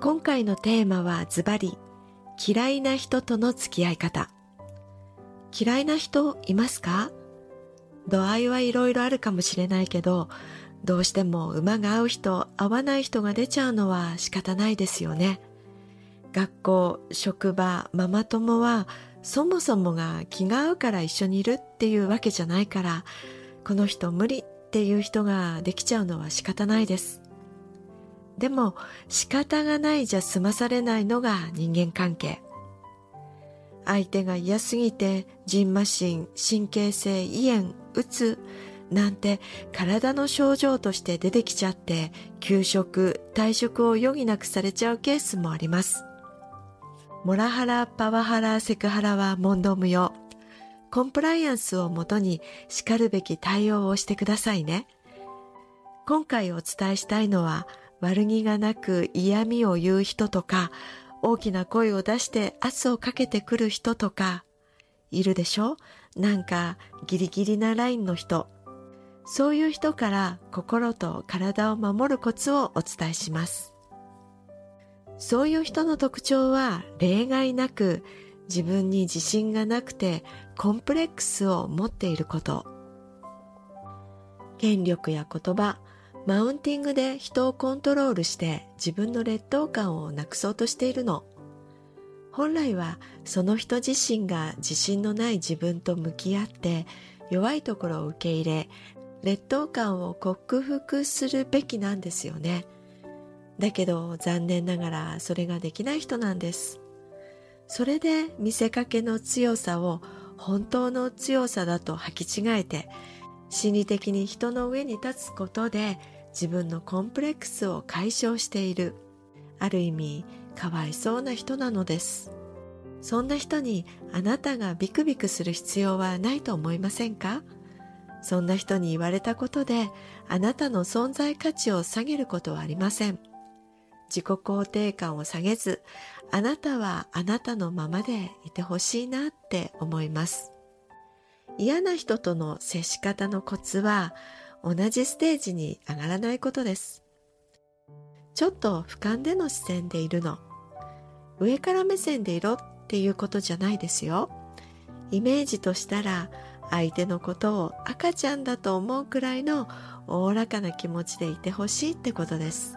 今回のテーマはズバリ嫌いな人との付き合い方。嫌いな人いますか？度合いはいろいろあるかもしれないけどどうしても馬が合う人合わない人が出ちゃうのは仕方ないですよね。学校職場ママ友はそもそもが気が合うから一緒にいるっていうわけじゃないからこの人無理っていう人ができちゃうのは仕方ないです。でも仕方がないじゃ済まされないのが人間関係。相手が嫌すぎて、ジンマシン、神経性胃炎、うつ、なんて体の症状として出てきちゃって、休職、退職を余儀なくされちゃうケースもあります。モラハラ、パワハラ、セクハラは問答無用。コンプライアンスをもとに叱るべき対応をしてくださいね。今回お伝えしたいのは、悪気がなく嫌味を言う人とか、大きな声を出して圧をかけてくる人とか、いるでしょ？なんかギリギリなラインの人。そういう人から心と体を守るコツをお伝えします。そういう人の特徴は例外なく自分に自信がなくてコンプレックスを持っていること。権力や言葉、マウンティングで人をコントロールして自分の劣等感をなくそうとしているの。本来はその人自身が自信のない自分と向き合って弱いところを受け入れ劣等感を克服するべきなんですよね。だけど残念ながらそれができない人なんです。それで見せかけの強さを本当の強さだと履き違えて心理的に人の上に立つことで自分のコンプレックスを解消している。ある意味かわいそうな人なのです。そんな人にあなたがビクビクする必要はないと思いませんか？そんな人に言われたことであなたの存在価値を下げることはありません。自己肯定感を下げずあなたはあなたのままでいてほしいなって思います。嫌な人との接し方のコツは同じステージに上がらないことです。ちょっと俯瞰での視線でいるの。上から目線でいろっていうことじゃないですよ。イメージとしたら相手のことを赤ちゃんだと思うくらいのおおらかな気持ちでいてほしいってことです。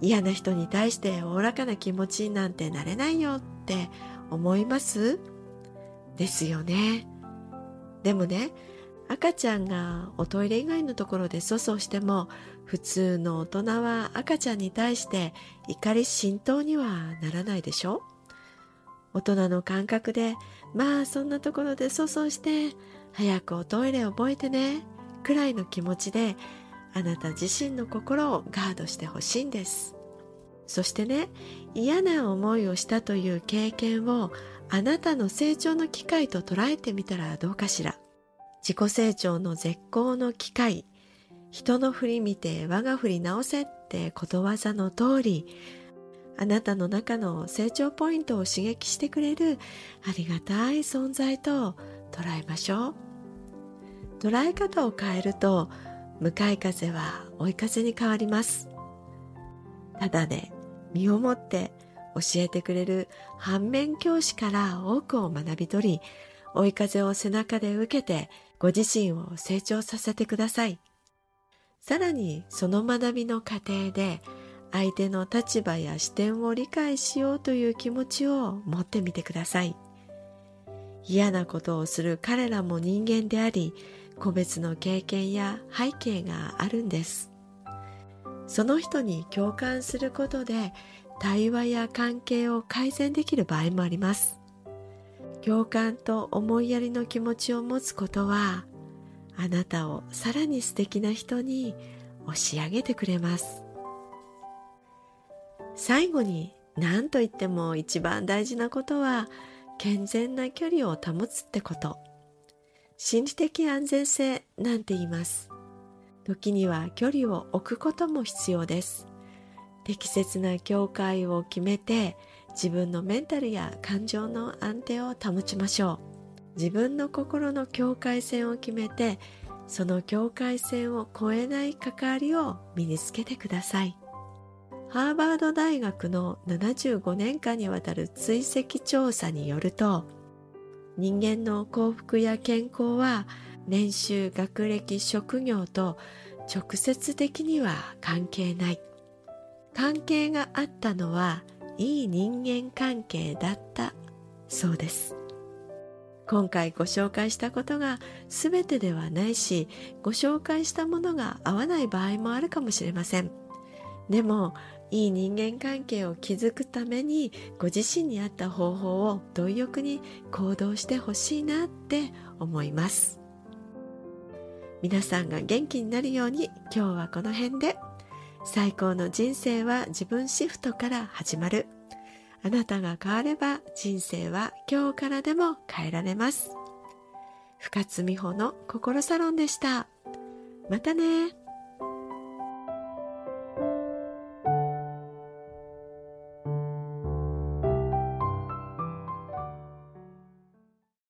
嫌な人に対しておおらかな気持ちなんてなれないよって思います？ですよね。でもね、赤ちゃんがおトイレ以外のところで粗相しても、普通の大人は赤ちゃんに対して怒り浸透にはならないでしょ？大人の感覚で、まあそんなところで粗相して、早くおトイレ覚えてね、くらいの気持ちで、あなた自身の心をガードしてほしいんです。そしてね、嫌な思いをしたという経験をあなたの成長の機会と捉えてみたらどうかしら。自己成長の絶好の機会、人の振り見て我が振り直せってことわざの通り、あなたの中の成長ポイントを刺激してくれるありがたい存在と捉えましょう。捉え方を変えると、向かい風は追い風に変わります。ただね、身をもって教えてくれる反面教師から多くを学び取り、追い風を背中で受けてご自身を成長させてください。さらにその学びの過程で相手の立場や視点を理解しようという気持ちを持ってみてください。嫌なことをする彼らも人間であり、個別の経験や背景があるんです。その人に共感することで対話や関係を改善できる場合もあります。共感と思いやりの気持ちを持つことはあなたをさらに素敵な人に押し上げてくれます。最後に何と言っても一番大事なことは健全な距離を保つってこと。心理的安全性なんて言います。時には距離を置くことも必要です。適切な境界を決めて自分のメンタルや感情の安定を保ちましょう。自分の心の境界線を決めてその境界線を越えない関わりを身につけてください。ハーバード大学の75年間にわたる追跡調査によると人間の幸福や健康は年収学歴職業と直接的には関係ない。関係があったのはいい人間関係だった。そうです。今回ご紹介したことが全てではないしご紹介したものが合わない場合もあるかもしれません。でもいい人間関係を築くためにご自身に合った方法を貪欲に行動してほしいなって思います。皆さんが元気になるように今日はこの辺で。最高の人生は自分シフトから始まるあなたが変われば人生は今日からでも変えられます。深津美穂の心サロンでした。またね